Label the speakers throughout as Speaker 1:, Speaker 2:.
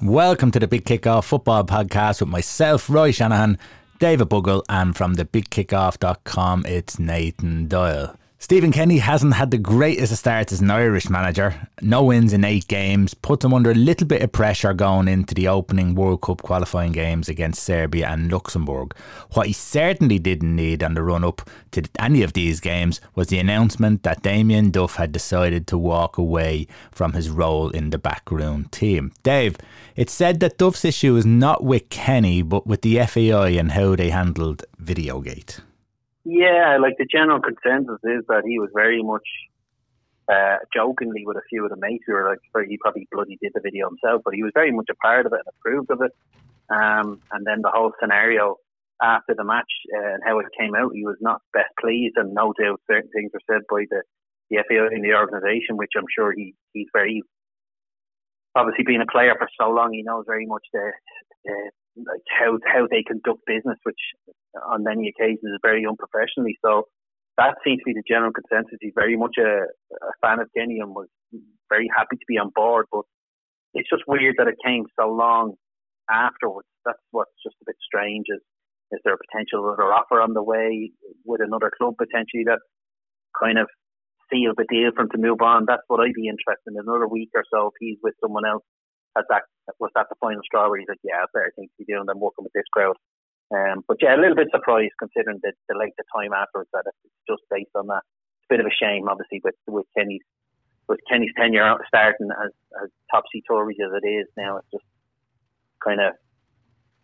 Speaker 1: Welcome to the Big Kickoff Football Podcast with myself, Roy Shanahan, David Buggle, and from the BigKickoff.com, it's Nathan Doyle. Stephen Kenny hasn't had the greatest of starts as an Irish manager. No wins in eight games, puts him under a little bit of pressure going into the opening World Cup qualifying games against Serbia and Luxembourg. What he certainly didn't need on the run up to any of these games was the announcement that Damien Duff had decided to walk away from his role in the backroom team. Dave, it's said that Duff's issue is not with Kenny, but with the FAI and how they handled Videogate.
Speaker 2: Yeah, like the general consensus is that he was very much uh, jokingly with a few of the mates who were like, he probably bloody did the video himself, but he was very much a part of it and approved of it. Um, and then the whole scenario after the match uh, and how it came out, he was not best pleased, and no doubt certain things were said by the the FAI in the organisation, which I'm sure he he's very obviously being a player for so long, he knows very much the, the like how how they conduct business, which on many occasions very unprofessionally. So that seems to be the general consensus. He's very much a, a fan of Kenny and was very happy to be on board. But it's just weird that it came so long afterwards. That's what's just a bit strange. Is is there a potential other offer on the way with another club potentially that kind of seal the deal for him to move on? That's what I'd be interested in. Another week or so, if he's with someone else, has that was that the final straw where he's like, yeah, better things to be doing than working with this crowd. Um, but yeah, a little bit surprised considering the, the length of time afterwards that it's just based on that. It's a bit of a shame, obviously, with with Kenny's with Kenny's tenure out starting as as topsy turvy as it is now. It's just kind of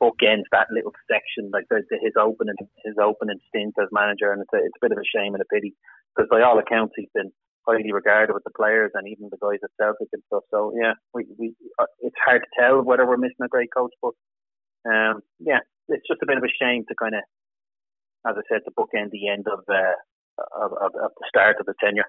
Speaker 2: bookends that little section, like the, the, his opening his opening stint as manager, and it's a, it's a bit of a shame and a pity because by all accounts he's been highly regarded with the players and even the guys at Celtic and stuff. So yeah, we, we uh, it's hard to tell whether we're missing a great coach, but um, yeah, it's just a bit of a shame to kind of, as I said, to bookend the end of, uh, of, of, of the start of the tenure.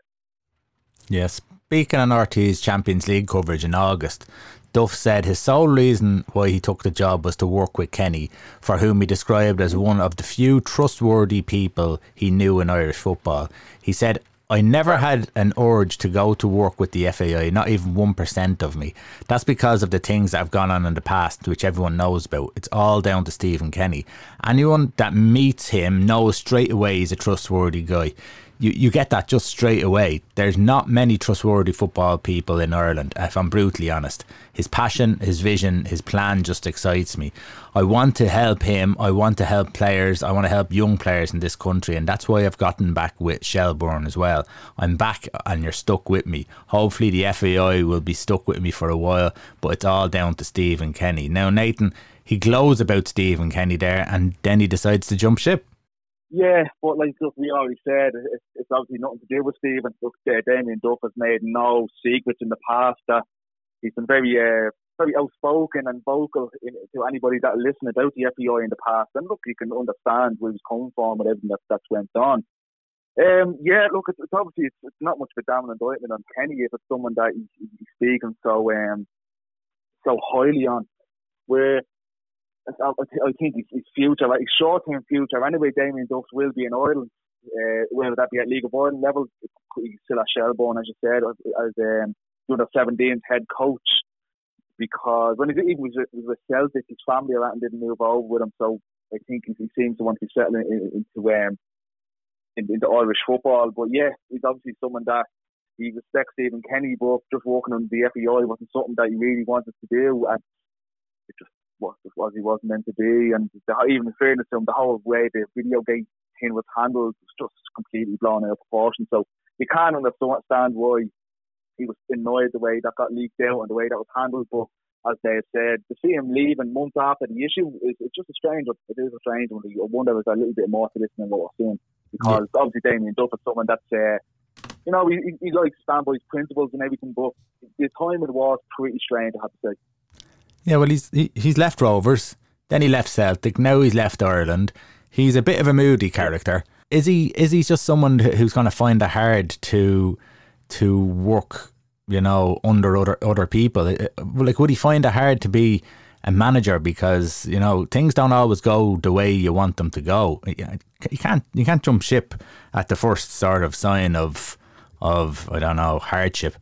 Speaker 1: Yes, speaking on RTÉ's Champions League coverage in August, Duff said his sole reason why he took the job was to work with Kenny, for whom he described as one of the few trustworthy people he knew in Irish football. He said, I never had an urge to go to work with the FAI, not even 1% of me. That's because of the things that have gone on in the past, which everyone knows about. It's all down to Stephen Kenny. Anyone that meets him knows straight away he's a trustworthy guy you, you get that just straight away. There's not many trustworthy football people in Ireland, if I'm brutally honest. His passion, his vision, his plan just excites me. I want to help him. I want to help players. I want to help young players in this country. And that's why I've gotten back with Shelbourne as well. I'm back and you're stuck with me. Hopefully, the FAI will be stuck with me for a while, but it's all down to Stephen Kenny. Now, Nathan, he glows about Stephen Kenny there and then he decides to jump ship.
Speaker 3: Yeah, but like look, we already said, it's, it's obviously nothing to do with Stephen. Look, uh, Damien Duff has made no secrets in the past that he's been very, uh, very outspoken and vocal in, to anybody that listen about the FAI in the past. And look, you can understand where he's coming from and everything that that's went on. Um, yeah, look, it's, it's obviously it's, it's, not much of a damning indictment on Kenny if it's someone that he's, he's speaking so um so highly on. Where I think his future, like his short term future, anyway, Damien Duffs will be in Ireland. Uh, whether that be at League of Ireland level, he's still at Shelbourne, as you said, as, as um, under 17 head coach. Because when he, he was, with Celtic, his family around didn't move over with him, so I think he seems to want to settle in, into um, in, into Irish football. But yeah, he's obviously someone that he respects Stephen Kenny, but just working on the FAI wasn't something that he really wanted to do, and it just what was he wasn't meant to be, and the, even in fairness to him, the whole way the Videogate thing was handled was just completely blown out of proportion. So you can't understand why he was annoyed the way that got leaked out and the way that was handled. But as they said, to see him leaving months after the issue is it's just a strange. It is a strange one. I wonder if there's a little bit more to this than what we're seeing because yeah. obviously Damien Duff is someone that's. Uh, you know, he, he, he likes to stand by his principles and everything, but the time it was pretty strange, I have to say.
Speaker 1: Yeah, well, he's he, he's left Rovers, then he left Celtic, now he's left Ireland. He's a bit of a moody character. Is he? Is he just someone who's going to find it hard to to work you know, under other other people. Uh, uh, like, would he find it hard to be a manager because you know things don't always go the way you want them to go. You can't you can't jump ship at the first sort of sign of of I don't know hardship.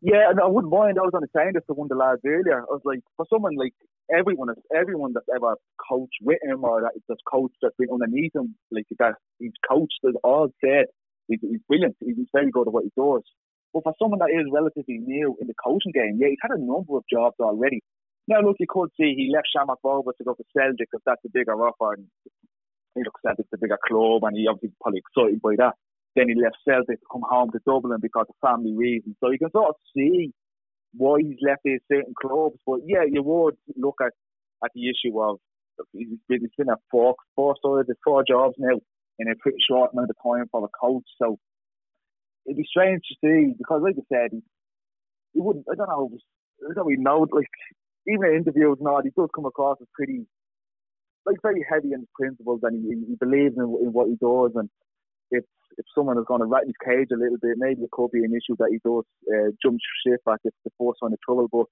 Speaker 3: Yeah, and I wouldn't mind. I was on the saying this to one of the lads earlier. I was like, for someone like everyone, everyone that's ever coached with him or that that's coached that's been underneath him, like that he's coached, has all said he's, he's brilliant. He's very good at what he does. But for someone that is relatively new in the coaching game, yeah, he's had a number of jobs already. Now, look, you could see he left Shamrock Rovers to go to Celtic because that's a bigger offer. And he looks Celtic's a bigger club, and he obviously probably excited by that. Then he left Celtic to come home to Dublin because of family reasons. So you can sort of see why he's left these certain clubs. But yeah, you would look at, at the issue of he's been, he's been at four, four, so there's four jobs now in a pretty short amount of time for a coach. So it'd be strange to see because, like I said, he, he wouldn't. I don't know. I don't really know. Like even in interviews, not he does come across as pretty, like very heavy in his principles, and he, he believes in, in what he does. And if if someone is going to rat his cage a little bit, maybe it could be an issue that he does uh, jump ship at the, the first sign of trouble. But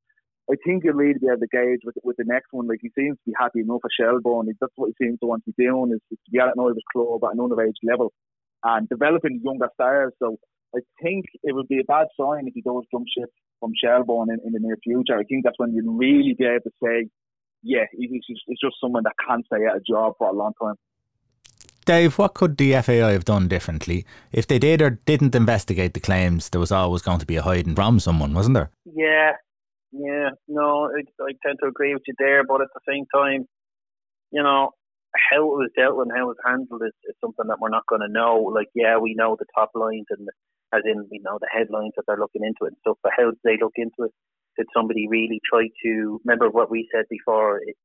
Speaker 3: I think you'll really be able to gauge with with the next one. Like he seems to be happy enough for Shelbourne. That's what he seems to want to be doing is, is to be at an club at an underage level and developing younger stars. So I think it would be a bad sign if he does jump ship from Shelbourne in, in the near future. I think that's when you'd really be able to say, yeah, just, it's just someone that can't stay at a job for a long time.
Speaker 1: Dave, what could the FAI have done differently? If they did or didn't investigate the claims, there was always going to be a hiding from someone, wasn't there?
Speaker 2: Yeah, yeah, no, I, I tend to agree with you there, but at the same time, you know, how it was dealt with and how it was handled is, is something that we're not going to know. Like, yeah, we know the top lines and as in we know the headlines that they're looking into it and stuff. But how did they look into it? Did somebody really try to remember what we said before? It,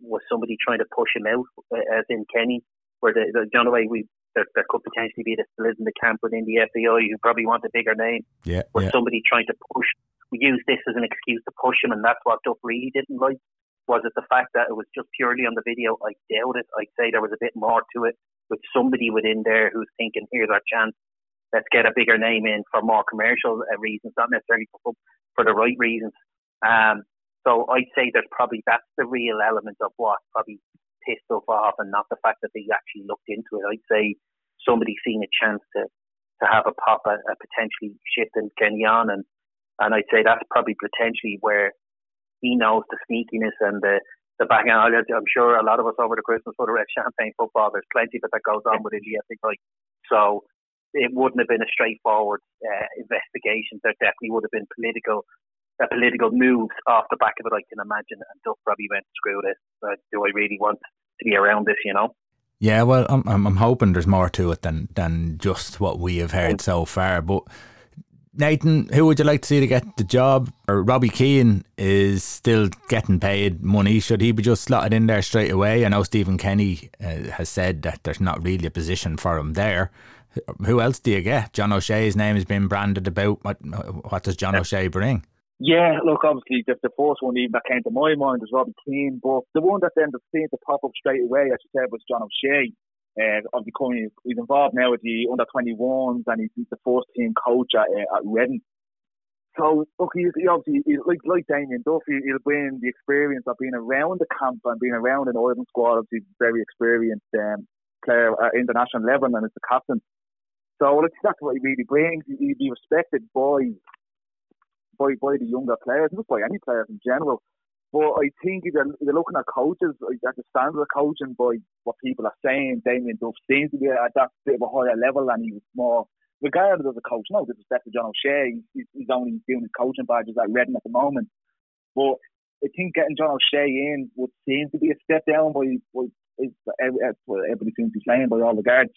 Speaker 2: was somebody trying to push him out, as in Kenny, where the, the, the way we there, there could potentially be this still in the camp within the FAI who probably want a bigger name.
Speaker 1: Yeah,
Speaker 2: was
Speaker 1: yeah.
Speaker 2: somebody trying to push? We use this as an excuse to push him, and that's what Duff really didn't like. Was it the fact that it was just purely on the video? I doubt it. I'd say there was a bit more to it with somebody within there who's thinking, "Here's our chance let's get a bigger name in for more commercial uh, reasons, not necessarily for, for the right reasons. Um, so I'd say there's probably that's the real element of what probably pissed off, and not the fact that they actually looked into it. I'd say somebody seen a chance to to have a pop at, at potentially shifting Kenny on, and and I'd say that's probably potentially where he knows the sneakiness and the the back end. I'm sure a lot of us over the Christmas would have read champagne football. There's plenty of it that goes on within the FA. So it wouldn't have been a straightforward uh, investigation. There definitely would have been political uh, political moves off the back of it. I can imagine, and Duff probably went screw this. Uh, do I really want to be around this? You know.
Speaker 1: Yeah, well, I'm I'm hoping there's more to it than than just what we have heard so far. But Nathan, who would you like to see to get the job? Or Robbie Keane is still getting paid money. Should he be just slotted in there straight away? I know Stephen Kenny uh, has said that there's not really a position for him there who else do you get? John O'Shea's name has been branded about. What, what does John O'Shea bring?
Speaker 3: Yeah, look, obviously, the, the first one even that came to my mind was Robbie Keane, but the one that then seemed to pop up straight away, as you said, was John O'Shea. Uh, obviously, he's involved now with the under 21s and he's, he's the first team coach at, uh, at Reading. So, look, he, he obviously, he, like, like Damien Duffy, he'll bring the experience of being around the camp and being around an Ireland squad. Obviously, very experienced um, player at international level and is the captain. So that's what he really brings. He'd be respected by by by the younger players, not by any players in general. But I think if you're, you're looking at coaches, at the standard of coaching by what people are saying, Damien Duff seems to be at that bit of a higher level and he's more regarded as a coach. No disrespect to John O'Shea, he's, he's only doing his coaching badges at Reading at the moment. But I think getting John O'Shea in would seem to be a step down by, by, everybody seems to be saying by all the guards.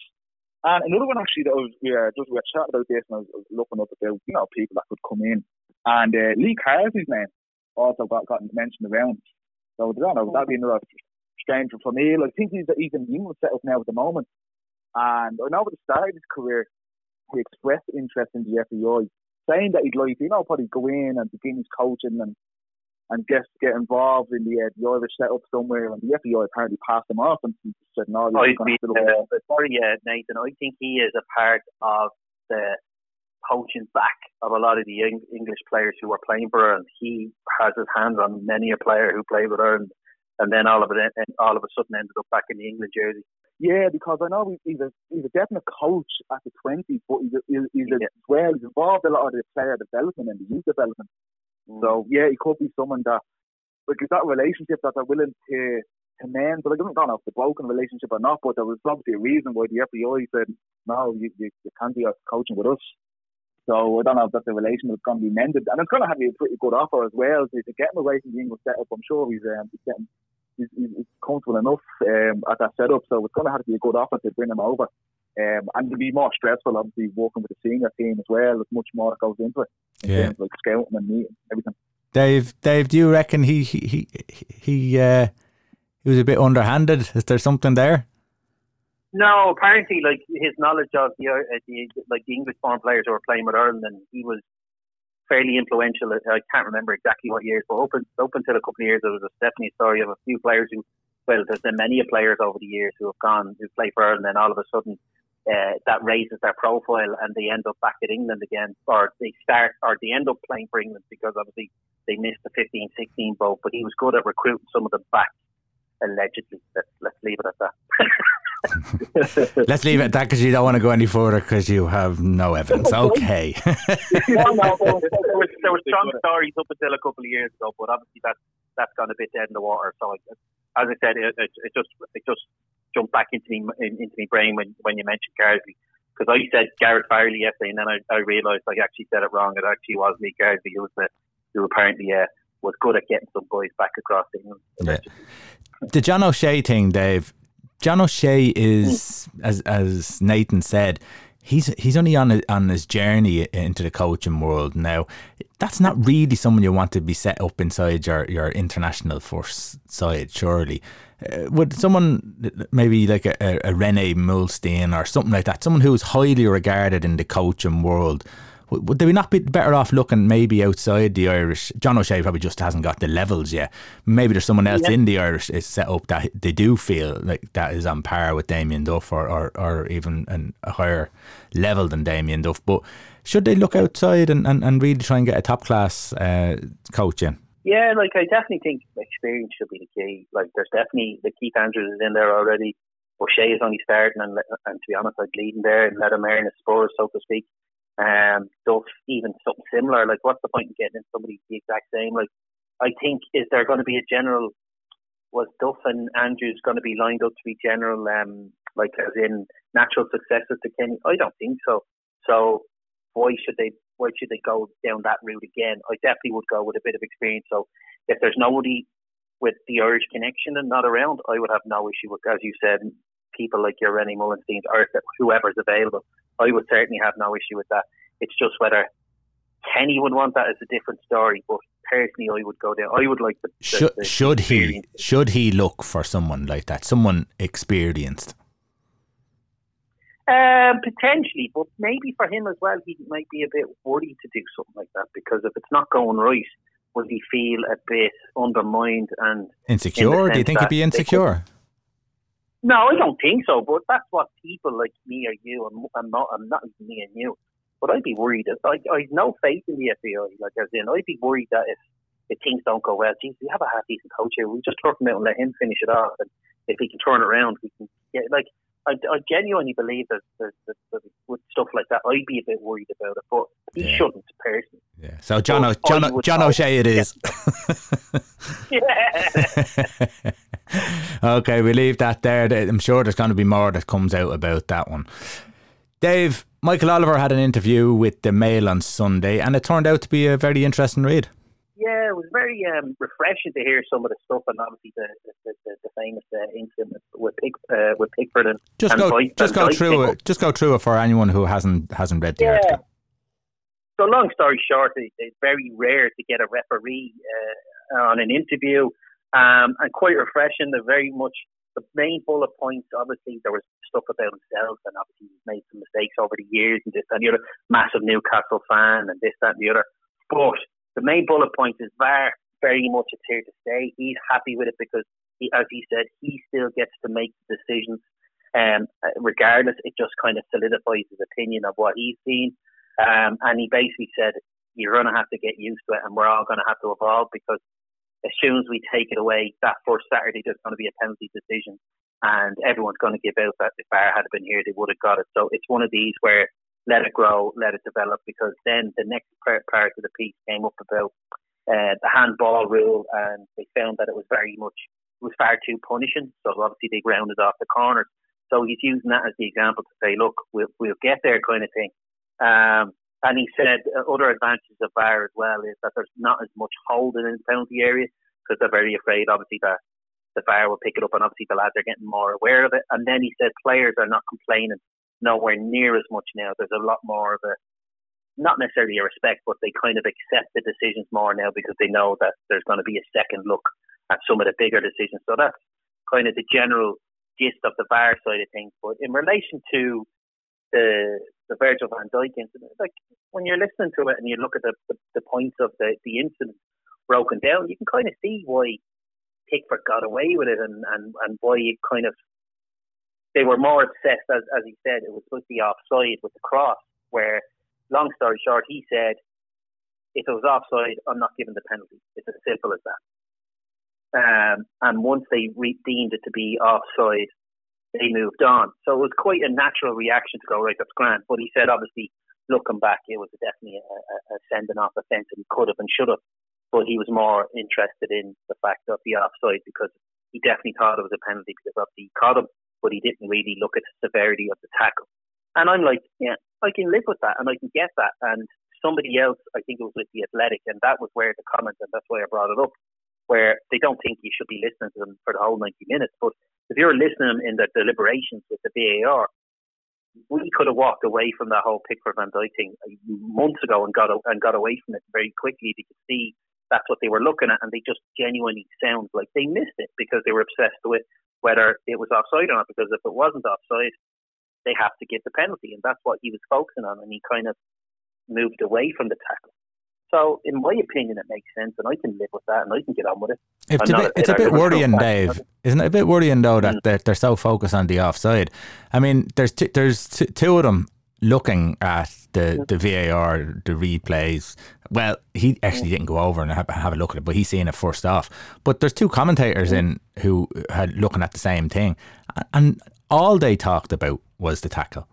Speaker 3: And another one actually that was were just we were chatting about this and I was, I was looking up about you know people that could come in, and uh, Lee Carsley's name also got got mentioned around. So I don't know that'd be another strange for me. Like, I think he's he's in the England setup now at the moment, and I know at the start of his career he expressed interest in the FAI, saying that he'd like you know probably go in and begin his coaching and and get get involved in the uh, the Irish setup somewhere. And the FAI apparently passed him off and said, "No,
Speaker 2: you're going to uh, Sorry, uh, Nathan. I think he is a part of the poaching back of a lot of the English players who were playing for Ireland. He has his hands on many a player who played with Ireland, and then all of it, all of a sudden ended up back in the England jersey.
Speaker 3: Yeah, because I know he's a he's a definite coach at the twenties, but he's a, he's a, yeah. well he's involved a lot of the player development and the youth development. Mm. So yeah, he could be someone that like is that relationship that they're willing to to men. But I don't know if the broken relationship or not. But there was obviously a reason why the FAI said no, you, you, you can't be coaching with us. So I don't know if that the relationship is going to be mended, and it's going to have to be a pretty good offer as well. So to get him away from the English setup, I'm sure he's um, he's getting he's, he's comfortable enough um, at that setup. So it's going to have to be a good offer to bring him over. Um, and to be more stressful, obviously, working with the senior team as well. There's much more that goes into it in yeah. terms of like scouting and meeting everything.
Speaker 1: Dave, Dave, do you reckon he he he he, uh, he was a bit underhanded? Is there something there?
Speaker 2: No, apparently, like his knowledge of the, uh, the like the English born players who were playing with Ireland, and he was fairly influential. I can't remember exactly what years, but open up until a couple of years, there was a definitely story of a few players who, well, there's been many players over the years who have gone who play for Ireland, and all of a sudden uh, that raises their profile, and they end up back at England again, or they start, or they end up playing for England because obviously they missed the 15, 16 vote. But he was good at recruiting some of them back, allegedly. Let's let's leave it at that.
Speaker 1: Let's leave it at that because you don't want to go any further because you have no evidence. Okay.
Speaker 2: no, no, there, was, there were strong stories up until a couple of years ago, but obviously that's that's gone a bit dead in the water. So, as I said, it, it, it just it just jumped back into me into my brain when when you mentioned Garvey because I said Garrett Farley yesterday, and then I, I realised I actually said it wrong. It actually was Lee Garvey who was the who apparently uh, was good at getting some boys back across England. Yeah.
Speaker 1: The John O'Shea thing, Dave. John O'Shea is, as as Nathan said, he's he's only on a, on his journey into the coaching world now. That's not really someone you want to be set up inside your, your international force side, surely. Uh, would someone maybe like a, a Rene Meulensteen or something like that, someone who is highly regarded in the coaching world, would they not be better off looking maybe outside the Irish? John O'Shea probably just hasn't got the levels yet. Maybe there's someone else yeah. in the Irish is set up that they do feel like that is on par with Damien Duff or, or, or even an, a higher level than Damien Duff. But should they look outside and, and, and really try and get a top class uh, coach in?
Speaker 2: Yeah, like I definitely think experience should be the key. Like there's definitely the Keith Andrews is in there already. O'Shea is only starting, and, and to be honest, I'd lead him there and let him earn his spurs, so to speak um, Duff, even something similar. Like, what's the point in getting in somebody the exact same? Like, I think is there going to be a general? Was Duff and Andrews going to be lined up to be general, um, like as in natural successors to Kenny? I don't think so. So why should they? Why should they go down that route again? I definitely would go with a bit of experience. So if there's nobody with the Irish connection and not around, I would have no issue with, as you said, people like your Rene Meulensteen or whoever's available. I would certainly have no issue with that. It's just whether Kenny would want that is a different story. But personally, I would go there. I would like the, the,
Speaker 1: should, the should he should he look for someone like that, someone experienced.
Speaker 2: Um, potentially, but maybe for him as well, he might be a bit worried to do something like that because if it's not going right, will he feel a bit undermined and
Speaker 1: insecure? Do you think he'd be insecure?
Speaker 2: No, I don't think so. But that's what people like me or you, and I'm not, I'm not me and you. But I'd be worried. I, I have no faith in the FAI. Like as in, I'd be worried that if, if things don't go well, geez, we have a half decent coach here. We just turn him out and let him finish it off. And if he can turn it around, we can get like. I, I genuinely believe that, that, that, that, with stuff like that, I'd be a bit worried about it, but he yeah. shouldn't personally.
Speaker 1: Yeah. So John, o, John, John O'Shea, it is.
Speaker 2: Yeah.
Speaker 1: okay, we leave that there. I'm sure there's going to be more that comes out about that one. Dave, Michael Oliver had an interview with the Mail on Sunday, and it turned out to be a very interesting read.
Speaker 2: Yeah, it was very um, refreshing to hear some of the stuff, and obviously the the, the, the famous uh, incident with Pick, uh, with Pickford and
Speaker 1: just
Speaker 2: and
Speaker 1: go just go through it. Just go through it for anyone who hasn't hasn't read the
Speaker 2: yeah.
Speaker 1: article.
Speaker 2: So, long story short, it's very rare to get a referee uh, on an interview um, and quite refreshing. They're very much the main bullet points. Obviously, there was stuff about himself, and obviously he's made some mistakes over the years, and this and the other. Massive Newcastle fan, and this that and the other. But the main bullet point is VAR very much it's here to stay. He's happy with it because, he, as he said, he still gets to make the decisions. Um, regardless, it just kind of solidifies his opinion of what he's seen. Um, and he basically said, you're going to have to get used to it and we're all going to have to evolve because as soon as we take it away, that first Saturday, there's going to be a penalty decision and everyone's going to give out that if VAR had been here, they would have got it. So it's one of these where let it grow, let it develop, because then the next part of the piece came up about uh, the handball rule, and they found that it was very much it was far too punishing. So obviously they grounded off the corners. So he's using that as the example to say, look, we'll, we'll get there, kind of thing. Um, and he said uh, other advantages of VAR as well is that there's not as much holding in the penalty area because they're very afraid, obviously, that the VAR will pick it up, and obviously the lads are getting more aware of it. And then he said players are not complaining nowhere near as much now. There's a lot more of a not necessarily a respect, but they kind of accept the decisions more now because they know that there's going to be a second look at some of the bigger decisions. So that's kind of the general gist of the VAR side of things. But in relation to the the Virgil van Dijk incident, like when you're listening to it and you look at the, the, the points of the, the incident broken down, you can kind of see why Pickford got away with it and, and, and why it kind of they were more obsessed as as he said it was supposed to be offside with the cross where long story short he said if it was offside I'm not giving the penalty. It's as simple as that. Um, and once they re- deemed it to be offside they moved on so it was quite a natural reaction to go right that's grand but he said obviously looking back it was definitely a, a sending off offence and he could have and should have but he was more interested in the fact of the offside because he definitely thought it was a penalty because obviously he caught him, but he didn't really look at the severity of the tackle. And I'm like, yeah, I can live with that and I can get that. And somebody else, I think it was with the Athletic, and that was where the comment, and that's why I brought it up, where they don't think you should be listening to them for the whole 90 minutes. But if you're listening in the deliberations with the VAR, we could have walked away from that whole Pickford Van Dijk thing months ago and got and got away from it very quickly. You could see that's what they were looking at, and they just genuinely sound like they missed it because they were obsessed with whether it was offside or not. Because if it wasn't offside, they have to give the penalty, and that's what he was focusing on, and he kind of moved away from the tackle. So, in my opinion, it makes sense, and I can live with that, and I can get on with it.
Speaker 1: It's, a bit, it's a bit worrying, Dave. Isn't it a bit worrying though that mm. they're, they're so focused on the offside? I mean, there's t- there's t- two of them looking at the, the VAR, the replays. Well, he actually didn't go over and have, have a look at it, but he's seeing it first off. But there's two commentators in who had looking at the same thing, and all they talked about was the tackle.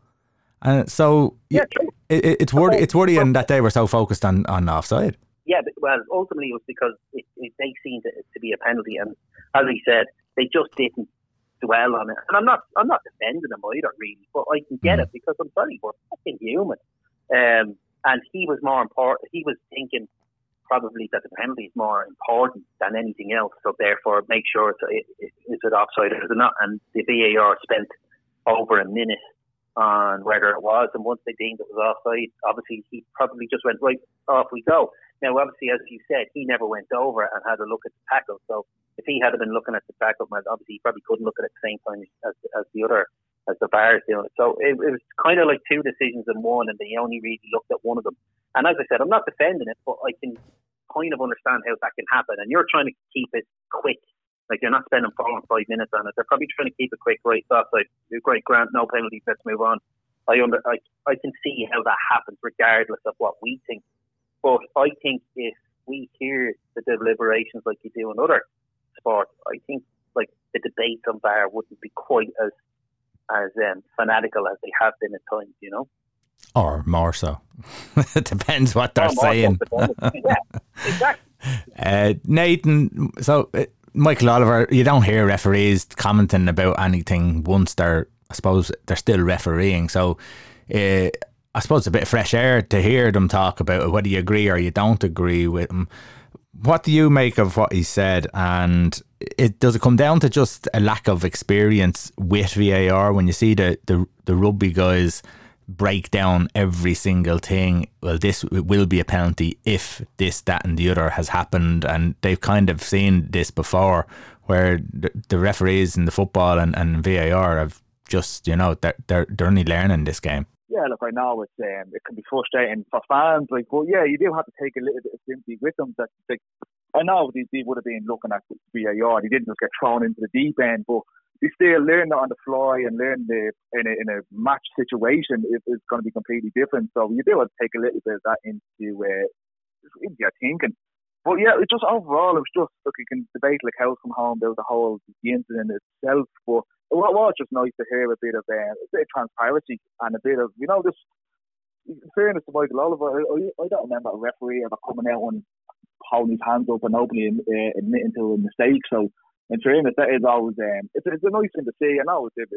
Speaker 1: And so yeah, it, it's worry, it's worrying that they were so focused on, on offside.
Speaker 2: Yeah, but, well, ultimately it was because it, it, they seemed to, to be a penalty, and as he said, they just didn't dwell on it. And I'm not I'm not defending him either, really, but I can get mm. it because I'm sorry, we're fucking human. Um, and he was more important. He was thinking probably that the penalty is more important than anything else. So therefore, make sure it's it, it, is it offside or is it not. And the VAR spent over a minute on whether it was, and once they deemed it was offside, obviously he probably just went right off we go. Now, obviously, as you said, he never went over and had a look at the tackle. So if he had been looking at the tackle, obviously he probably couldn't look at it at the same time as, as the other as the VAR is doing it. So it, it was kind of like two decisions in one, and they only really looked at one of them. And as I said, I'm not defending it, but I can kind of understand how that can happen. And you're trying to keep it quick. Like you're not spending four or five minutes on it. They're probably trying to keep it quick, right? That's like great grant, no penalties, let's move on. I under I, I can see how that happens regardless of what we think. But I think if we hear the deliberations like you do in other sports, I think like the debates on VAR wouldn't be quite as as um, fanatical as they have been at times, you know.
Speaker 1: Or more so. it depends what they're saying.
Speaker 2: yeah, exactly.
Speaker 1: Uh, Nathan, so uh, Michael Oliver, you don't hear referees commenting about anything once they're, I suppose, they're still refereeing. So uh, I suppose it's a bit of fresh air to hear them talk about it, whether you agree or you don't agree with them. What do you make of what he said? And it does it come down to just a lack of experience with VAR when you see the the, the rugby guys break down every single thing. Well, this will be a penalty if this, that, and the other has happened, and they've kind of seen this before, where the, referees in the football and, and VAR have just you know they're they're, they're only learning this game
Speaker 3: yeah, look, I know it's um, it can be frustrating for fans, like, but yeah, you do have to take a little bit of sympathy with them. That like, I know they, they would have been looking at VAR, they didn't just get thrown into the deep end, but you still learn that on the fly and learn the in a, in a match situation it, it's going to be completely different. So you do have to take a little bit of that into uh, into your thinking. But yeah, it just overall, it was just look, you can debate like how come home about a whole the incident itself, but it was just nice to hear a bit of uh, a bit of transparency and a bit of you know in fairness to Michael Oliver, I, I don't remember a referee ever coming out and holding his hands up and openly uh, admitting to a mistake. So in fairness, that is always um, it's, it's a nice thing to see. I know it's,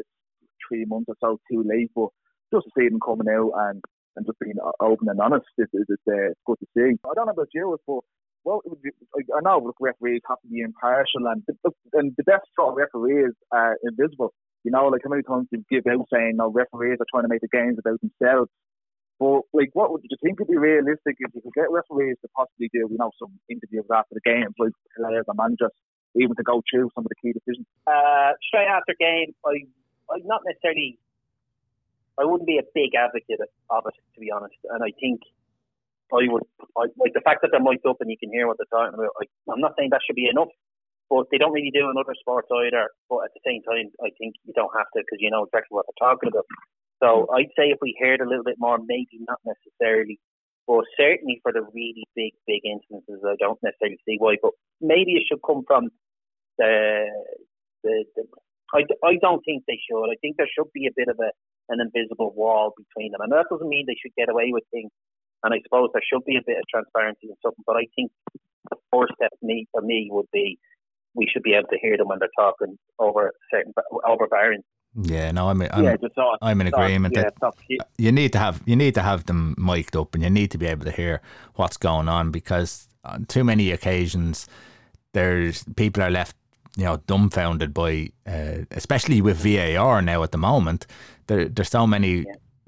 Speaker 3: three months or so too late, but just to see them coming out and, and just being open and honest, it's, it's, it's, uh, good to see. I don't know about you, but well, I know look, referees have to be impartial, and the, and the best sort of referees are invisible. You know, like how many times you give out saying, "No, referees are trying to make the games about themselves." But like, what would you think would be realistic if you could get referees to possibly do, you know, some interviews after the games, like players and managers, even to go through some of the key decisions?
Speaker 2: Uh, straight after game, I, I'm not necessarily, I wouldn't be a big advocate of it, to be honest. And I think I would I, like the fact that they're mic'd up and you can hear what they're talking about. I, I'm not saying that should be enough, but they don't really do in other sports either. But at the same time, I think you don't have to because you know exactly what they're talking about. So I'd say if we heard a little bit more, maybe not necessarily, but certainly for the really big, big instances, I don't necessarily see why. But maybe it should come from the the. the I, I don't think they should. I think there should be a bit of a an invisible wall between them, and that doesn't mean they should get away with things and I suppose there should be a bit of transparency and something. But I think the first step me for me would be we should be able to hear them when they're talking over certain over variants.
Speaker 1: Yeah, no, I'm I'm,
Speaker 3: yeah,
Speaker 1: I'm in agreement yeah, that you need to have you need to have them mic'd up and you need to be able to hear what's going on because on too many occasions there's people are left you know dumbfounded by uh, especially with VAR now at the moment there there's so many yeah.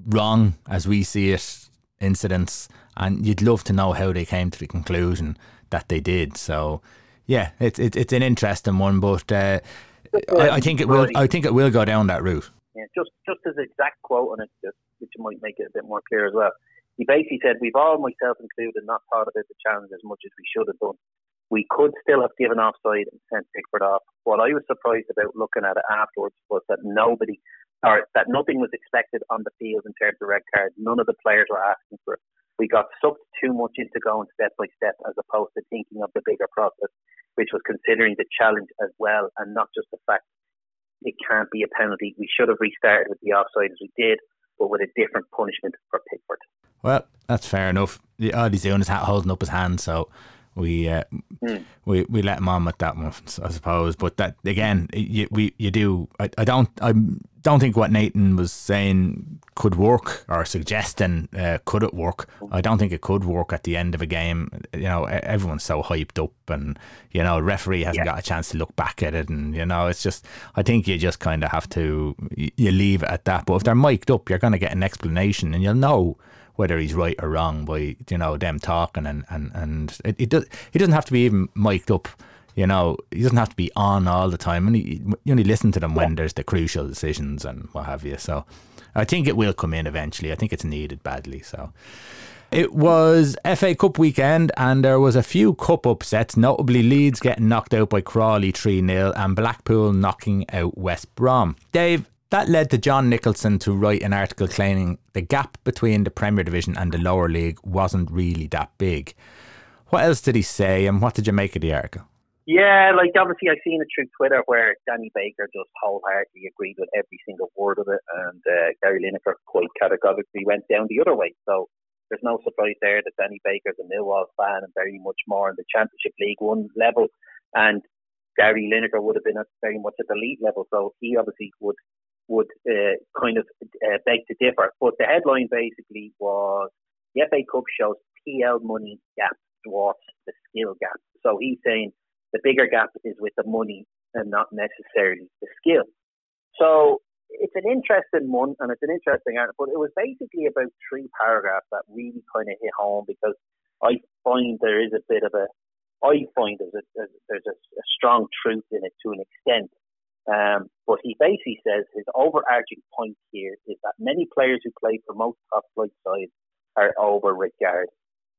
Speaker 1: wrong as we see it incidents, and you'd love to know how they came to the conclusion that they did. So, yeah, it's it's, it's an interesting one, but uh, I, I, think it will. I think it will go down that route.
Speaker 2: Yeah, just just as exact quote on it, just, which might make it a bit more clear as well. He basically said, "We've all, myself included, not thought about the challenge as much as we should have done. We could still have given offside and sent Pickford off. What I was surprised about looking at it afterwards was that nobody or that nothing was expected on the field in terms of red cards. None of the players were asking for it. We got sucked too much into going step by step as opposed to thinking of the bigger process, which was considering the challenge as well and not just the fact it can't be a penalty. We should have restarted with the offside as we did, but with a different punishment for Pickford.
Speaker 1: Well, that's fair enough. All he's is holding up his hand, so we uh, mm. we we let him on with that one, I suppose. But that again, you we you do. I, I don't I don't think what Nathan was saying could work or suggesting uh, could it work. I don't think it could work at the end of a game. You know, everyone's so hyped up, and you know, referee hasn't yeah. got a chance to look back at it, and you know, it's just. I think you just kind of have to you leave it at that. But if they're mic'd up, you're going to get an explanation, and you'll know whether he's right or wrong by you know them talking and and and it, it does he doesn't have to be even mic'd up you know he doesn't have to be on all the time. And he, you only listen to them when there's the crucial decisions and what have you. So I think it will come in eventually. I think it's needed badly. So it was FA Cup weekend and there was a few cup upsets, notably Leeds getting knocked out by Crawley 3-0 and Blackpool knocking out West Brom. Dave, that led to John Nicholson to write an article claiming the gap between the Premier Division and the lower league wasn't really that big. What else did he say, and what did you make of the article?
Speaker 2: Yeah, like obviously I've seen it through Twitter where Danny Baker just wholeheartedly agreed with every single word of it, and uh, Gary Lineker quite categorically went down the other way. So there's no surprise there that Danny Baker's a Millwall fan and very much more on the Championship League One level, and Gary Lineker would have been at very much at the elite level. So he obviously would would uh, kind of uh, beg to differ. But the headline basically was the FA Cup shows PL money gap dwarfs the skill gap. So he's saying the bigger gap is with the money and not necessarily the skill. So it's an interesting one and it's an interesting article, but it was basically about three paragraphs that really kind of hit home because I find there is a bit of a, I find there's a, there's a, a strong truth in it to an extent. Um, but he basically says his overarching point here is that many players who play for most top flight sides are overregarded,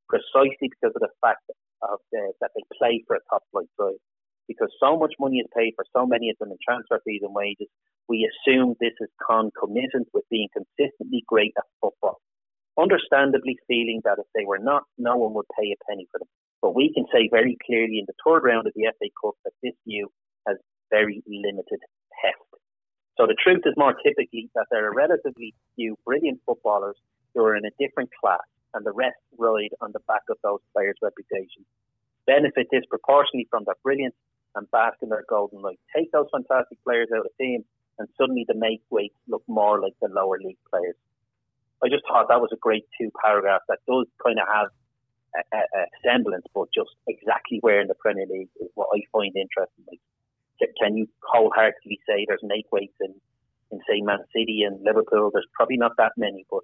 Speaker 2: precisely because of the fact of the, that they play for a top flight side. because so much money is paid for so many of them in transfer fees and wages. We assume this is concomitant with being consistently great at football. Understandably, feeling that if they were not, no one would pay a penny for them. But we can say very clearly in the third round of the FA Cup that this view very limited heft. So the truth is more typically that there are relatively few brilliant footballers who are in a different class, and the rest ride on the back of those players' reputations. Benefit disproportionately from their brilliance and bask in their golden light. Take those fantastic players out of the team, and suddenly the make weights look more like the lower league players. I just thought that was a great two paragraphs that does kind of have a, a, semblance, but just exactly where in the Premier League is what I find interesting. Like, can you wholeheartedly say there's make weights in, in say Man City and Liverpool? There's probably not that many, but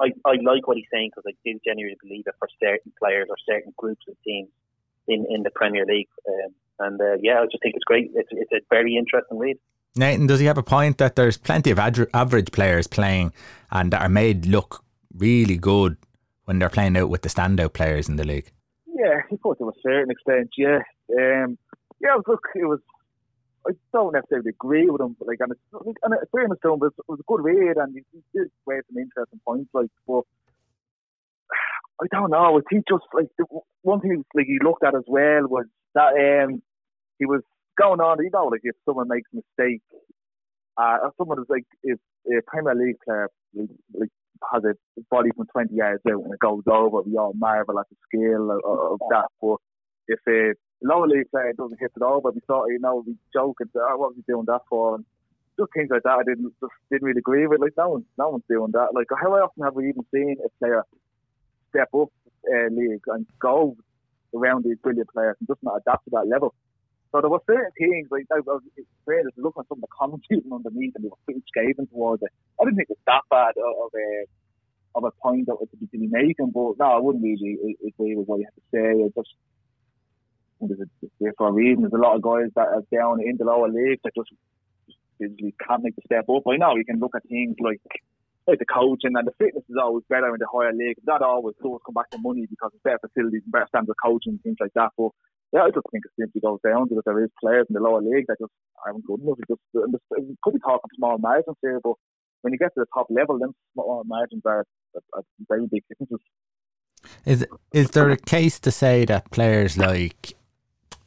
Speaker 2: I, I like what he's saying because I do genuinely believe that for certain players or certain groups of teams in, in the Premier League. Um, and uh, yeah, I just think it's great. It's, it's a very interesting read.
Speaker 1: Nathan, does he have a point that there's plenty of ad- average players playing and that are made look really good when they're playing out with the standout players in the league?
Speaker 3: Yeah, he put to a certain extent, yeah. Um, yeah, look, it was. I don't necessarily agree with him, but like, and it's, and it's fairness to him, but it was a good read, and he, he did raise some interesting points, like, but I don't know. Think just like the, one thing like he looked at as well was that um he was going on. You know, like if someone makes a mistake, uh, if someone is like if a Premier League player like, like has a body from 20 yards out and it goes over, we all marvel at the skill of, of that. But if a lower league player doesn't hit it over, we thought, you know, we joke and say, oh, what was he doing that for? And just things like that, I didn't just didn't really agree with. Like no one, no one's doing that. Like how often have we even seen a player step up uh, league and go around these brilliant players and just not adapt to that level? So there were certain things like I was afraid looking at some of the commentaries underneath and they were pretty scathing towards it. I didn't think it was that bad of, a of a point that was to be making, but no, I wouldn't really agree with what you have to say. It just there's a, for a reason. There's a lot of guys that are down in the lower leagues that just physically can't make the step up. I know you can look at things like like the coaching and the fitness is always better in the higher leagues. That always does come back to money because it's better facilities and better standard of coaching and things like that. But yeah, I just think it simply goes down because there is players in the lower league that just aren't good enough. It just it could be talking small margins here, but when you get to the top level, then small margins are, are, are very big differences.
Speaker 1: Is is there a case to say that players like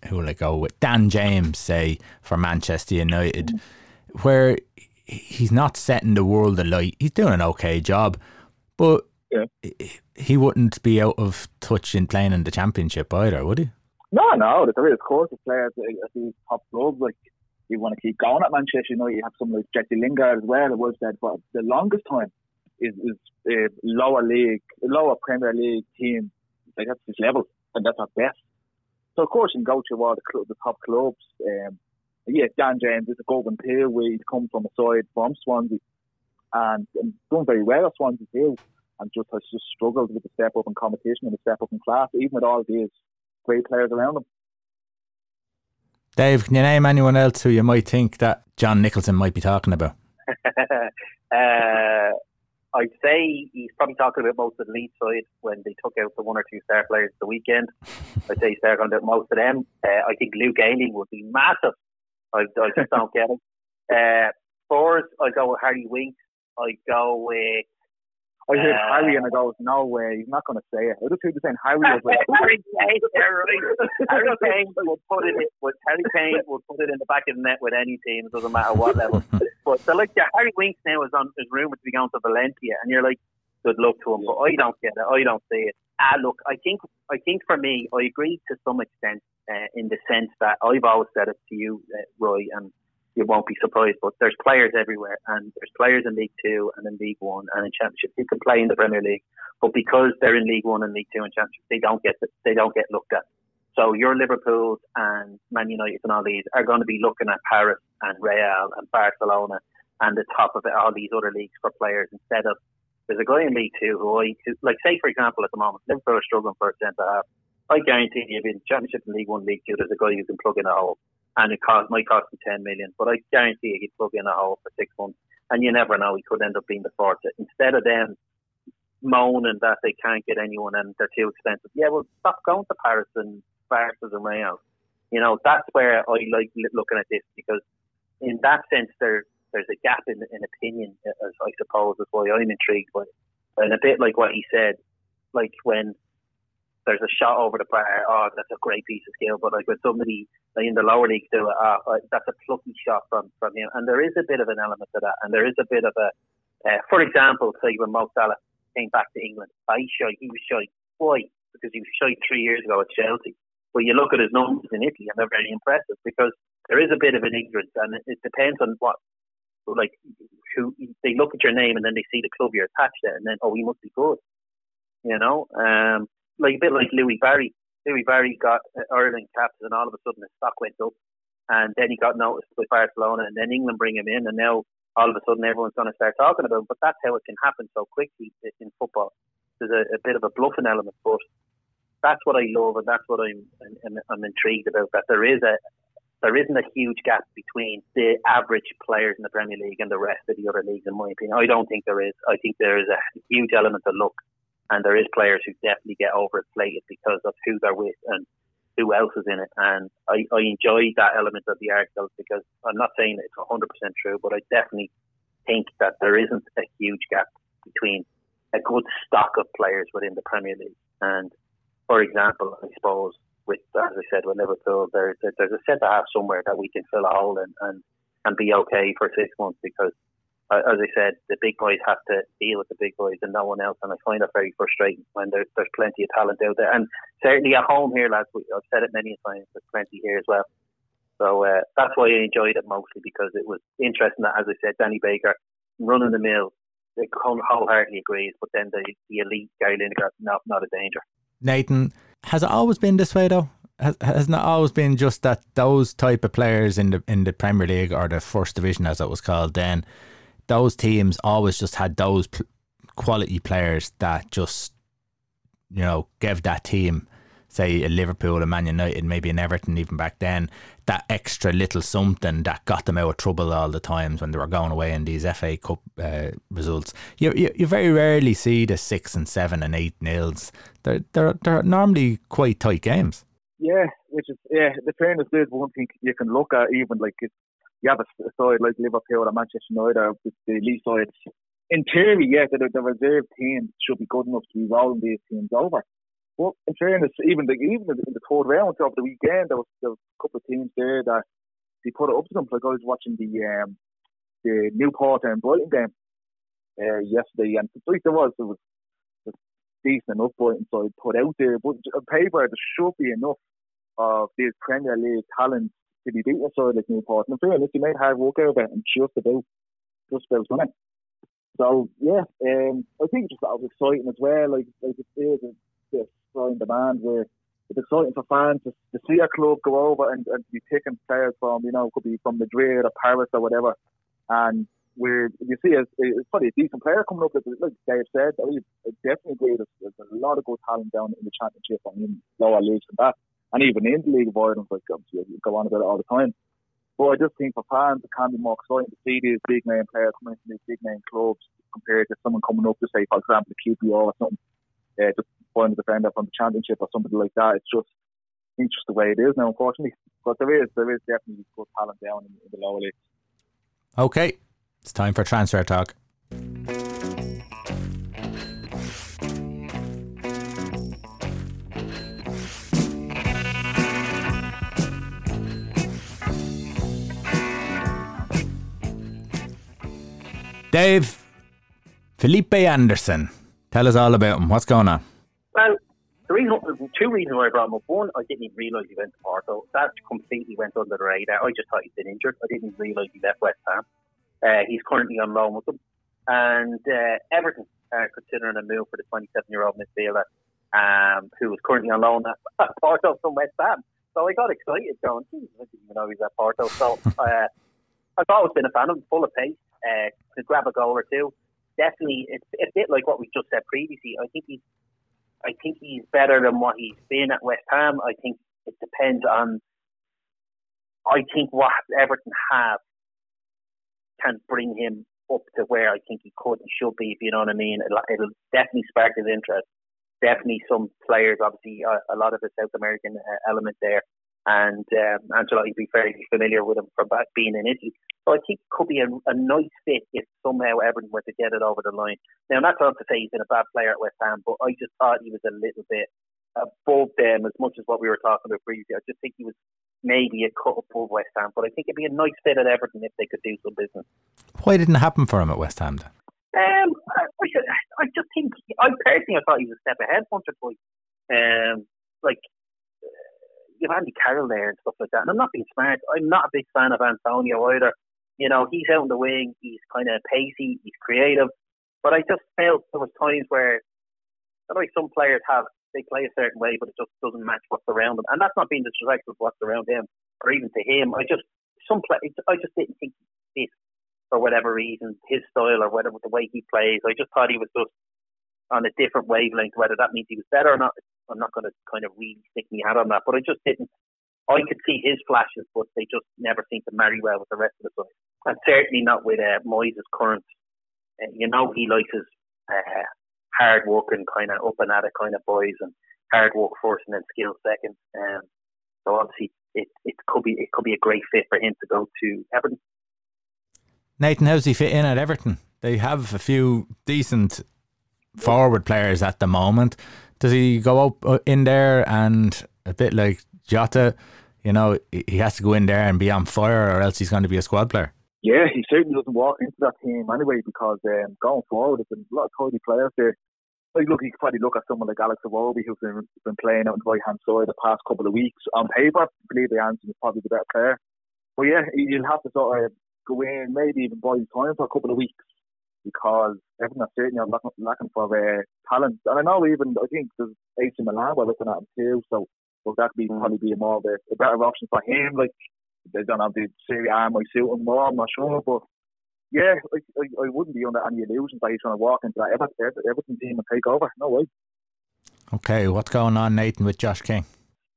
Speaker 1: who will I go with Dan James say for Manchester United, where he's not setting the world alight, he's doing an okay job, but
Speaker 3: yeah.
Speaker 1: he wouldn't be out of touch in playing in the championship either, would he?
Speaker 3: No, no, there is, of course, the players at these top clubs, like, you want to keep going at Manchester you know, you have someone like Jesse Lingard as well, it was said, but the longest time is, is a lower league, lower Premier League team, like, that's his level, and that's our best. So, of course, you can go to all the, club, the top clubs. Um, yeah, Dan James is a golden where he's come from a side from Swansea and, and done very well at Swansea too, and just has just struggled with the step up in competition and the step up in class, even with all these great players around him.
Speaker 1: Dave, can you name anyone else who you might think that John Nicholson might be talking about?
Speaker 2: uh, I'd say he's probably talking about most of the lead side when they took out the one or two star players the weekend. I'd say he's talking about most of them. Uh, I think Luke Ayling would be massive. I, I just don't get it. Uh, Spurs, I go with Harry Winks. I go with
Speaker 3: I heard uh, Harry and I go, no way, he's not going to say it. I just heard you saying Harry. was like,
Speaker 2: Harry Kane, Harry Kane will put it. In, Harry Kane will put it in the back of the net with any team. It doesn't matter what level. but so like, yeah, Harry Winks now is on is rumored to be going to Valencia, and you're like, good luck to him. But I don't get it. I don't see it. Ah, look, I think I think for me, I agree to some extent uh, in the sense that I've always said it to you, uh, Roy, and you won't be surprised. But there's players everywhere, and there's players in League Two and in League One and in Championship who can play in the Premier League, but because they're in League One and League Two and Championship, they don't get they don't get looked at. So your Liverpool and Man United and all these are going to be looking at Paris and Real and Barcelona and the top of it, all these other leagues for players instead of there's a guy in League Two who I like say for example at the moment Liverpool are struggling for a centre half. I guarantee you, in Championship and League One, League Two, there's a guy who can plug in a hole and it cost might cost him ten million. But I guarantee you he'd plug in a hole for six months, and you never know. He could end up being the fourth instead of them moaning that they can't get anyone and they're too expensive. Yeah, well, stop going to Paris and Barca and Real. You know, that's where I like looking at this because in that sense, there there's a gap in, in opinion, uh, as I suppose, is why I'm intrigued by. And a bit like what he said, like when there's a shot over the bar, oh, that's a great piece of skill. But like when somebody in the lower league do it, oh, that's a plucky shot from, from him. And there is a bit of an element to that. And there is a bit of a, uh, for example, say when Mo Salah came back to England, I shy, he was shy. Why? Because he was shy three years ago at Chelsea. But you look at his numbers in Italy and they're very impressive because there is a bit of an ignorance and it, it depends on what like who they look at your name and then they see the club you're attached to, and then oh, he must be good. You know, um, like a bit like Louie Barry. Louie Barry got uh, Ireland caps, and all of a sudden his stock went up, and then he got noticed by Barcelona, and then England bring him in, and now all of a sudden everyone's going to start talking about him. But that's how it can happen so quickly in football. There's a, a bit of a bluffing element, but that's what I love, and that's what I'm, I'm, I'm intrigued about. That there is a, there isn't a huge gap between the average players in the Premier League and the rest of the other leagues, in my opinion. I don't think there is. I think there is a huge element of luck, and there is players who definitely get overinflated because of who they're with and who else is in it. And I, I enjoy that element of the article because I'm not saying it's 100% true, but I definitely think that there isn't a huge gap between a good stock of players within the Premier League. And for example, I suppose with, as I said, with Liverpool, there, there, there's a centre half somewhere that we can fill a hole in and, and be okay for six months because, as I said, the big boys have to deal with the big boys and no one else. And I find that very frustrating when there's, there's plenty of talent out there. And certainly at home here, lads, I've said it many times, there's plenty here as well. So uh, that's why I enjoyed it mostly because it was interesting that, as I said, Danny Baker running the mill, wholeheartedly agrees, but then the, the elite Gary Lineker, not, not a danger.
Speaker 1: Nathan, has it always been this way though? Has hasn't it always been just that those type of players in the in the Premier League or the First Division as it was called then, those teams always just had those quality players that just you know gave that team say a Liverpool, a Man United, maybe an Everton even back then, that extra little something that got them out of trouble all the times when they were going away in these FA Cup uh, results. You, you you very rarely see the six and seven and eight nils. They're they're they're normally quite tight games.
Speaker 3: Yeah, which is yeah. The fairness is one thing you can look at. Even like if you have a side like Liverpool or Manchester United or the elite sides. In theory, yeah, the, the reserve team should be good enough to be rolling these teams over. Well, in fairness, even the even in the third round of the weekend, there was, there was a couple of teams there that they put it up to them. Like I was watching the um, the Newport and Brighton game uh, yesterday, and like there was was, was decent enough Brighton side put out there, but on paper there should be enough of these Premier League talents to be beaten side like Newport. And in fairness, they made hard work out of it and just about just about it. So yeah, um, I think it's just that was exciting as well. Like like it is this growing demand where it's exciting for fans to, to see a club go over and, and be picking players from, you know, could be from Madrid or Paris or whatever. And where you see it's, it's probably a decent player coming up, like Dave said, I definitely agree there's, there's a lot of good talent down in the championship and in lower leagues and that. And even in the League of Ireland, like obviously you go on about it all the time. But I just think for fans, it can be more exciting to see these big name players coming into these big name clubs compared to someone coming up to say, for example, the QPR or something. Uh, just find a defender from the championship or something like that. It's just it's just the way it is now, unfortunately. But there is there is definitely good talent down in, in the lower leagues.
Speaker 1: Okay, it's time for transfer talk. Dave, Felipe Anderson. Tell us all about him. What's going on?
Speaker 2: Well, the reason, two reasons why I brought him up. One, I didn't even realise he went to Porto. That completely went under the radar. I just thought he'd been injured. I didn't realise he left West Ham. Uh, he's currently on loan with them. And uh, Everton are considering a move for the 27 year old midfielder um, who is currently on loan at Porto from West Ham. So I got excited going, I didn't even know he was at Porto. So uh, I've always been a fan of him, full of pace, uh, could grab a goal or two. Definitely, it's a bit like what we just said previously. I think he's I think he's better than what he's been at West Ham. I think it depends on. I think what Everton have can bring him up to where I think he could and should be. If you know what I mean, it'll, it'll definitely spark his interest. Definitely some players, obviously, a, a lot of the South American uh, element there. And um, Ancelotti be fairly familiar with him from back being in Italy. So I think it could be a, a nice fit if somehow Everton were to get it over the line. Now, not to say he's been a bad player at West Ham, but I just thought he was a little bit above them as much as what we were talking about previously. I just think he was maybe a cut above West Ham, but I think it'd be a nice fit at Everton if they could do some business.
Speaker 1: Why didn't it happen for him at West Ham then?
Speaker 2: Um, I, I just think I personally I thought he was a step ahead once or twice. Um, like you have Andy Carroll there and stuff like that. And I'm not being smart. I'm not a big fan of Antonio either. You know, he's out in the wing. He's kind of pacey. He's creative. But I just felt there was times where, I know some players have they play a certain way, but it just doesn't match what's around them. And that's not being disrespectful to what's around him or even to him. I just some play, I just didn't think this for whatever reason his style or whatever the way he plays. I just thought he was just on a different wavelength. Whether that means he was better or not, I'm not going to kind of really stick my hat on that, but I just didn't. I could see his flashes, but they just never seemed to marry well with the rest of the side, and certainly not with uh, Moyes' current. Uh, you know, he likes his uh, hard working kind of up and at it kind of boys, and hard work first and then skill second. Um, so obviously, it, it could be it could be a great fit for him to go to Everton.
Speaker 1: Nathan, how's he fit in at Everton? They have a few decent forward players at the moment does he go up uh, in there and a bit like Jota, you know, he has to go in there and be on fire, or else he's going to be a squad player?
Speaker 3: Yeah, he certainly doesn't walk into that team anyway because um, going forward, there's a lot of tidy players there. Like, look, you can probably look at someone like Alex Iwobi, who's been, been playing out on the right hand side the past couple of weeks. On paper, I believe the answer is probably the better player. But yeah, you'll have to sort of go in, maybe even buy time for a couple of weeks because everyone are certainly looking, looking for uh, talent. And I know even, I think there's AC Milan we're looking at him too, so will that be mm. probably be more of a, a, better option for him. Like, they don't have the Serie A might suit him more, I'm not sure, but yeah, I, I, I wouldn't be under any illusions that he's going to walk into that Everton, Everton team and take over. No way.
Speaker 1: Okay, what's going on, Nathan, with Josh King?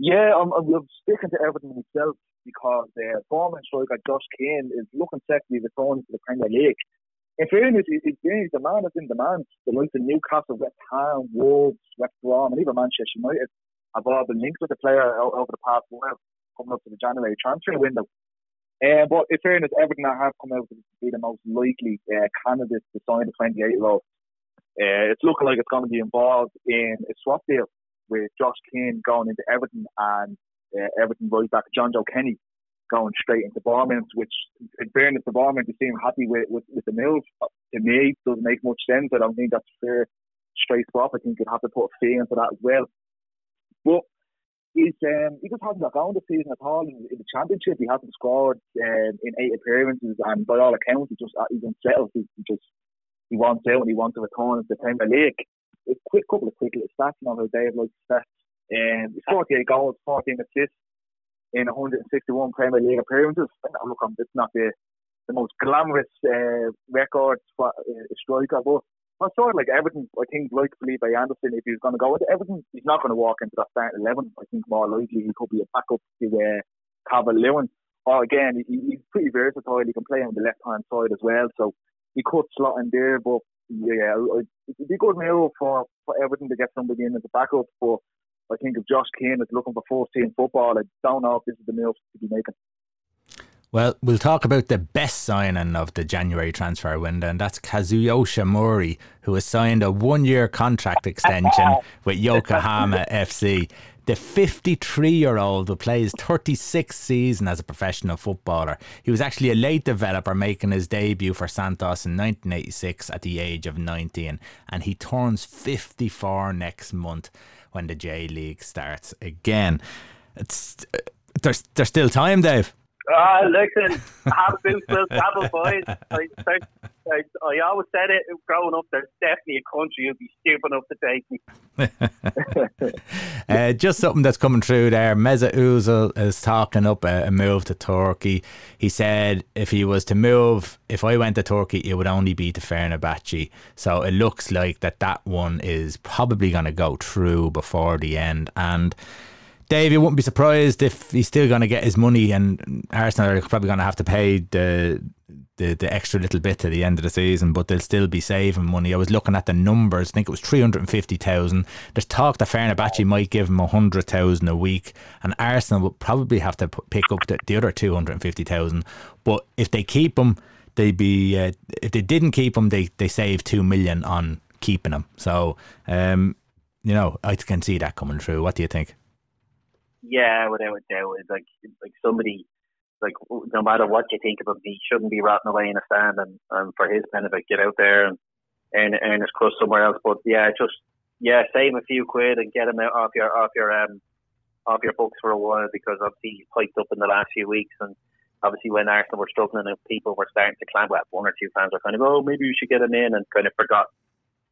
Speaker 3: Yeah, I'm, I'm sticking to Everton myself because the uh, former striker Josh King is looking set to be returned to the Premier League in fairness, it, it, the man is in demand. The likes of Newcastle, West Ham, Wolves, West Brom, and even Manchester United have all been linked with the player over the past while, coming up to the January transfer window. Uh, but in fairness, Everton have come out to be the most likely uh, candidates to sign the 28 year old. Uh, it's looking like it's going to be involved in a swap deal with Josh King going into Everton and uh, Everton right back Jonjoe Kenny going straight into Bournemouth, which, in fairness to Bournemouth, they seem happy with, with, with the move. To me, doesn't make much sense. I don't think that's fair straight swap. I think you'd have to put a fee into that as well. But he's um, he just hasn't got going this season at all in, in the championship. He hasn't scored um, in eight appearances, and by all accounts, he just he's unsettled. He, he just he wants out and he wants to return to the Premier League. A quick couple of quick little stats on how Dave likes stats. Um, 48 goals, 14 assists, in 161 Premier League appearances. Look, it's not the the most glamorous uh, record for a striker, but I sort of like Everton. I think like Felipe Anderson, if he's going to go into Everton, he's not going to walk into that starting eleven. I think more likely he could be a backup to uh, Calvert Lewin. Or again, he, he's pretty versatile. He can play on the left hand side as well, so he could slot in there. But yeah, it'd be good move for for Everton to get somebody in as a backup. But I think if Josh King is looking for first team football, I don't know if this is the move to be making.
Speaker 1: Well, we'll talk about the best signing of the January transfer window, and that's Kazuyoshi Miura, who has signed a one year contract extension with Yokohama FC. The 53 year old will play his 36th season as a professional footballer. He was actually a late developer, making his debut for Santos in 1986 at the age of 19, and he turns 54 next month when the J League starts again. It's uh, there's there's still time, Dave.
Speaker 2: Ah, uh, listen, have boots will travel, boys. I, I, I, always said it growing up. There's definitely a country who'd be stupid enough
Speaker 1: to take me. uh, just something that's coming through there. Mesut Ozil is talking up a, a, move to Turkey. He said if he was to move, if I went to Turkey, it would only be to Fenerbahce. So it looks like that that one is probably going to go through before the end. And Dave, you wouldn't be surprised if he's still going to get his money, and Arsenal are probably going to have to pay the the the extra little bit to the end of the season, but they'll still be saving money. I was looking at the numbers. I think it was three hundred and fifty thousand. There's talk that Fenerbahce might give him hundred thousand a week, and Arsenal will probably have to pick up the, the other two hundred and fifty thousand. But if they keep him, they'd be. Uh, if they didn't keep him, they they save two million on keeping him. So, um, you know, I can see that coming through. What do you think?
Speaker 2: Yeah, without a doubt, it's like like somebody like no matter what you think him, he shouldn't be rotting away in a stand. And, and for his benefit, get out there and earn, earn his crust somewhere else. But yeah, just yeah, save a few quid and get him out off your off your um off your books for a while because obviously he's piped up in the last few weeks and obviously when Arsenal were struggling and people were starting to climb up, one or two fans were kind of oh maybe we should get him in and kind of forgot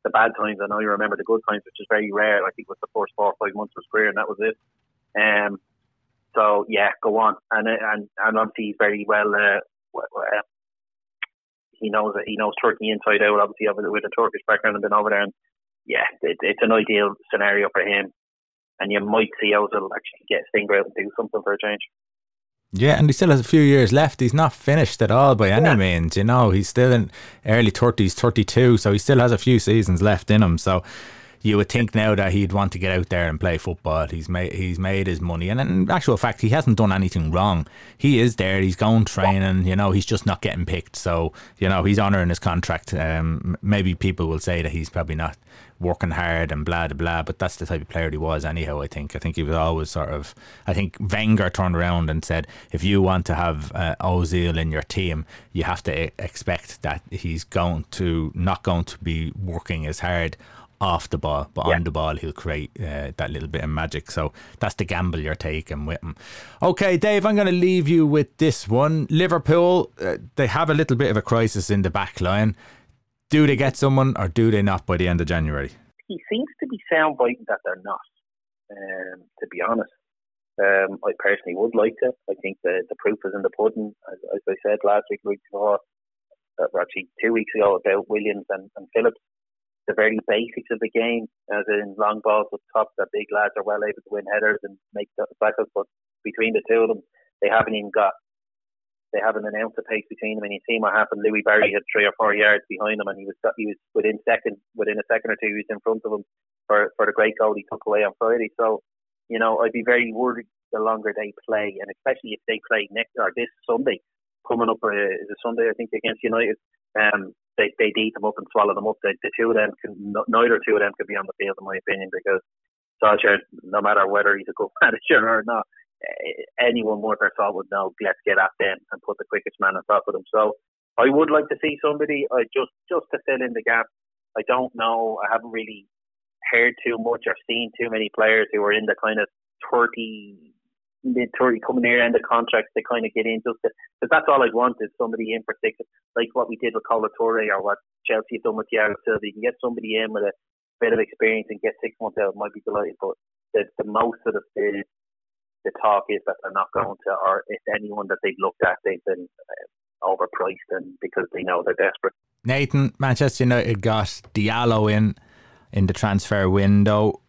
Speaker 2: the bad times. I know you remember the good times, which is very rare. I think it was the first four or five months of his career and that was it. Um, so yeah, go on, and and and obviously he's very well. Uh, uh, he knows he knows Turkey inside out. Obviously, with a Turkish background and been over there, and yeah, it, it's an ideal scenario for him. And you might see Ozil actually get Stinger out and do something for a change.
Speaker 1: Yeah, and he still has a few years left. He's not finished at all by any yeah. means. You know, he's still in early thirties, thirty-two, so he still has a few seasons left in him. So you would think now that he'd want to get out there and play football. He's made he's made his money, and in actual fact, he hasn't done anything wrong. He is there. He's going training. You know, he's just not getting picked. So you know, he's honouring his contract. Um, maybe people will say that he's probably not working hard and blah blah blah. But that's the type of player he was anyhow. I think. I think he was always sort of. I think Wenger turned around and said, if you want to have uh, Ozil in your team, you have to expect that he's going to not going to be working as hard off the ball, but yeah. on the ball he'll create uh, that little bit of magic. So that's the gamble you're taking with him. Okay, Dave, I'm going to leave you with this one. Liverpool, uh, they have a little bit of a crisis in the back line. Do they get someone or do they not by the end of January?
Speaker 2: He seems to be soundbiting that they're not, um, to be honest. Um, I personally would like to. I think the, the proof is in the pudding, as, as I said last week, week before, uh, actually two weeks ago about Williams and, and Phillips the very basics of the game, as in long balls up top, that big lads are well able to win headers and make tackles. But between the two of them, they haven't even got, they haven't an ounce of pace between them. And you see what happened. Louie Barry had three or four yards behind him, and he was he was within second, within a second or two, he was in front of him for for the great goal he took away on Friday. So, you know, I'd be very worried the longer they play, and especially if they play next or this Sunday, coming up uh, is a Sunday I think against United. Um, they they eat them up and swallow them up. The, the two of them can neither two of them could be on the field in my opinion because Solskjaer, no matter whether he's a good manager or not, eh, anyone worth their salt would know. Let's get at them and put the quickest man on top of them. So I would like to see somebody uh, just just to fill in the gap. I don't know. I haven't really heard too much or seen too many players who are in the kind of 30 mid thirty coming near end of contracts to kind of get in just because that's all I want is somebody in six like what we did with Kolo Touré or what Chelsea have done with Thiago Silva. You can get somebody in with a bit of experience and get six months out, might be delighted. But the, the most of the, the the talk is that they're not going to, or if anyone that they've looked at, they've been uh, overpriced and because they know they're desperate.
Speaker 1: Nathan, Manchester United got Diallo in in the transfer window.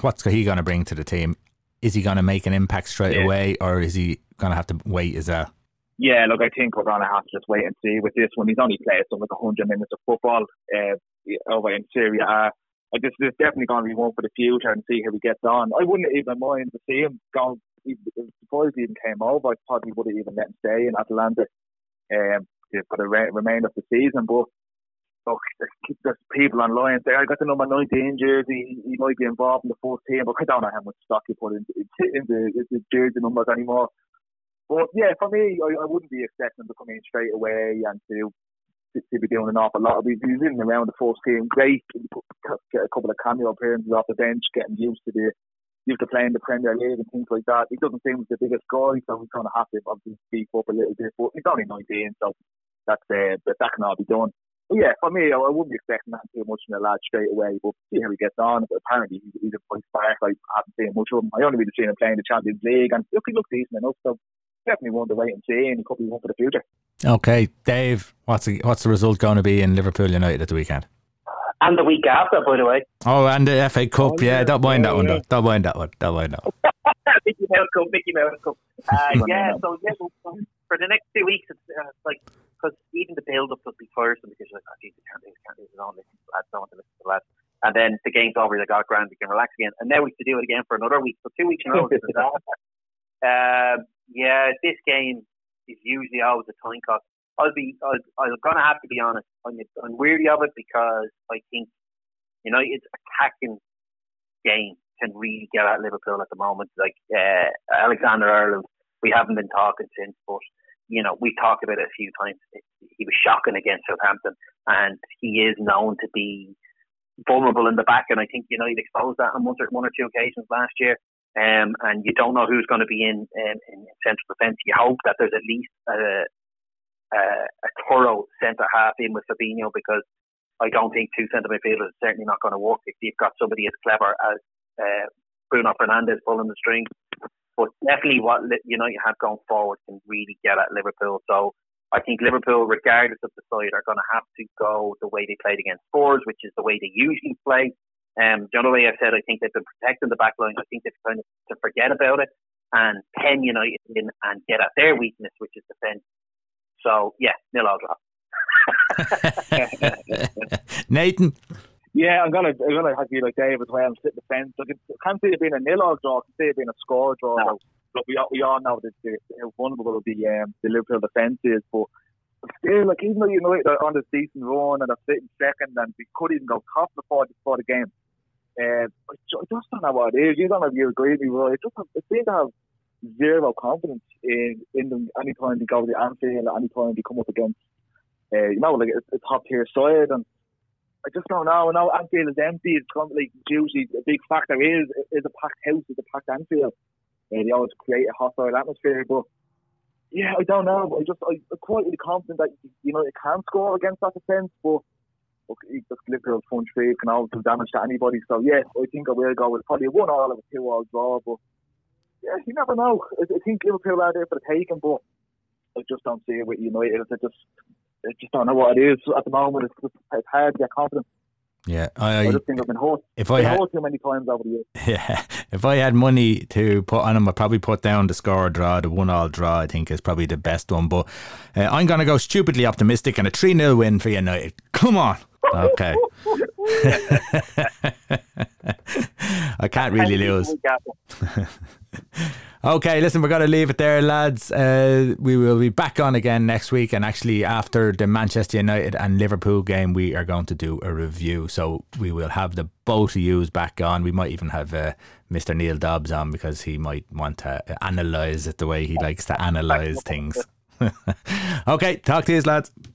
Speaker 1: What's he going to bring to the team? Is he going to make an impact straight yeah. away, or is he going to have to wait as a?
Speaker 3: Yeah, look, I think we're going to have to just wait and see with this one. He's only played some like 100 minutes of football uh, over in Serie A. I just there's definitely going to be one for the future and see how he gets on. I wouldn't even mind to see him go before he even came over. I probably would have even let him stay in Atalanta um, for the re- remainder of the season. But look, there's people online say, I got the number 19 jersey, he might be involved in the fourth team, but I don't know how much stock you put into, into, into jersey numbers anymore. But yeah, for me, I, I wouldn't be expecting him to come in straight away and to to be doing an awful lot. He's in around the first team, great. Get a couple of cameo appearances off the bench, getting used to the used to playing the Premier League and things like that. He doesn't seem the biggest guy, so he's going to have to obviously speak up a little bit. But he's only 19, so that's uh, that can all be done yeah, for me, I, wouldn't be expecting that too much from the lad straight away, but see how he gets on. But apparently, he's, he's a point spark. I haven't seen much of him. I only really seen him playing the Champions League, and look, he looks decent enough. So definitely one to wait and see, and he could be one for the future.
Speaker 1: Okay, Dave, what's the, what's the result going to be in Liverpool United at the weekend?
Speaker 2: And the week after, by the way.
Speaker 1: Oh, and the FA Cup, oh, yeah, don't mind yeah, that one, though. Don't mind that one. Don't mind that one.
Speaker 2: Mickey Mouse Cup, Mickey Mouse Cup. Uh, yeah, so yeah, for the next two weeks, it's uh, like because even the build up would be tiresome because you're like, oh, geez, I can't do this, can't do this, don't listen to the lads, don't want to listen to the lads. And then the game's over, they got grand, we can relax again. And now we have to do it again for another week. So two weeks in a row. uh, yeah, this game is usually always a time cost. I'll be, I'll, I'm going to have to be honest. I'm, I'm weary of it because I think United's attacking game can really get at Liverpool at the moment. Like uh, Alexander Arnold, we haven't been talking since, but you know, we talked about it a few times. He was shocking against Southampton, and he is known to be vulnerable in the back. And I think you exposed that on one or, one or two occasions last year. Um, and you don't know who's going to be in, um, in central defence. You hope that there's at least a, a, a thorough centre half in with Fabinho because I don't think two centre midfielders is certainly not going to work if you've got somebody as clever as uh, Bruno Fernandes pulling the strings. But definitely what you have going forward can really get at Liverpool. So I think Liverpool, regardless of the side, are going to have to go the way they played against Spurs, which is the way they usually play. Um, the other way I said, I think they've been protecting the back line. I think they've kind of to forget about it and pen United in and get at their weakness, which is defence. So yeah, nil all drop.
Speaker 1: Nathan.
Speaker 3: Yeah, I'm gonna I'm gonna have you like Dave as well. Sit the fence. I can't see it being a nil all draw. I can see it being a score draw. No. But we all, we all know that the, how vulnerable the um, the Liverpool defence is. But still, like even though you know they're on this decent run and they're sitting second and we could even go top before they before the game. Uh, I just don't know what it is. You don't know if you agree with me, but I just have, I seem to have zero confidence in in them any time they go to the Anfield, any time they come up against uh, you know like a, a top tier side and I just don't know. Now Anfield is empty. It's like usually a big factor is is a packed house, is a packed Anfield. Uh, they always create a hostile atmosphere, but yeah, I don't know. But I just I, am quite confident that you know it can score against that defence, but look, just Liverpool front three can always do damage to anybody. So yeah, I think I will go with probably a one all of a two all draw, but yeah, you never know. I, I think Liverpool are there for the taking, but I just don't see it with United. I just I just don't know what it is at the moment. It's, just, it's hard to get confident.
Speaker 1: Yeah,
Speaker 3: I, I just think I've been hurt. If I had too many times over the years.
Speaker 1: Yeah, if I had money to put on them, I'd probably put down the score draw, the one all draw. I think is probably the best one. But uh, I'm going to go stupidly optimistic and a three 0 win for United. Come on. Okay. I can't really lose. Okay, listen, we're going to leave it there, lads. Uh, we will be back on again next week. And actually, after the Manchester United and Liverpool game, we are going to do a review. So we will have the both of yous back on. We might even have uh, Mr. Neil Dobbs on because he might want to analyse it the way he likes to analyse things. okay, talk to you, lads.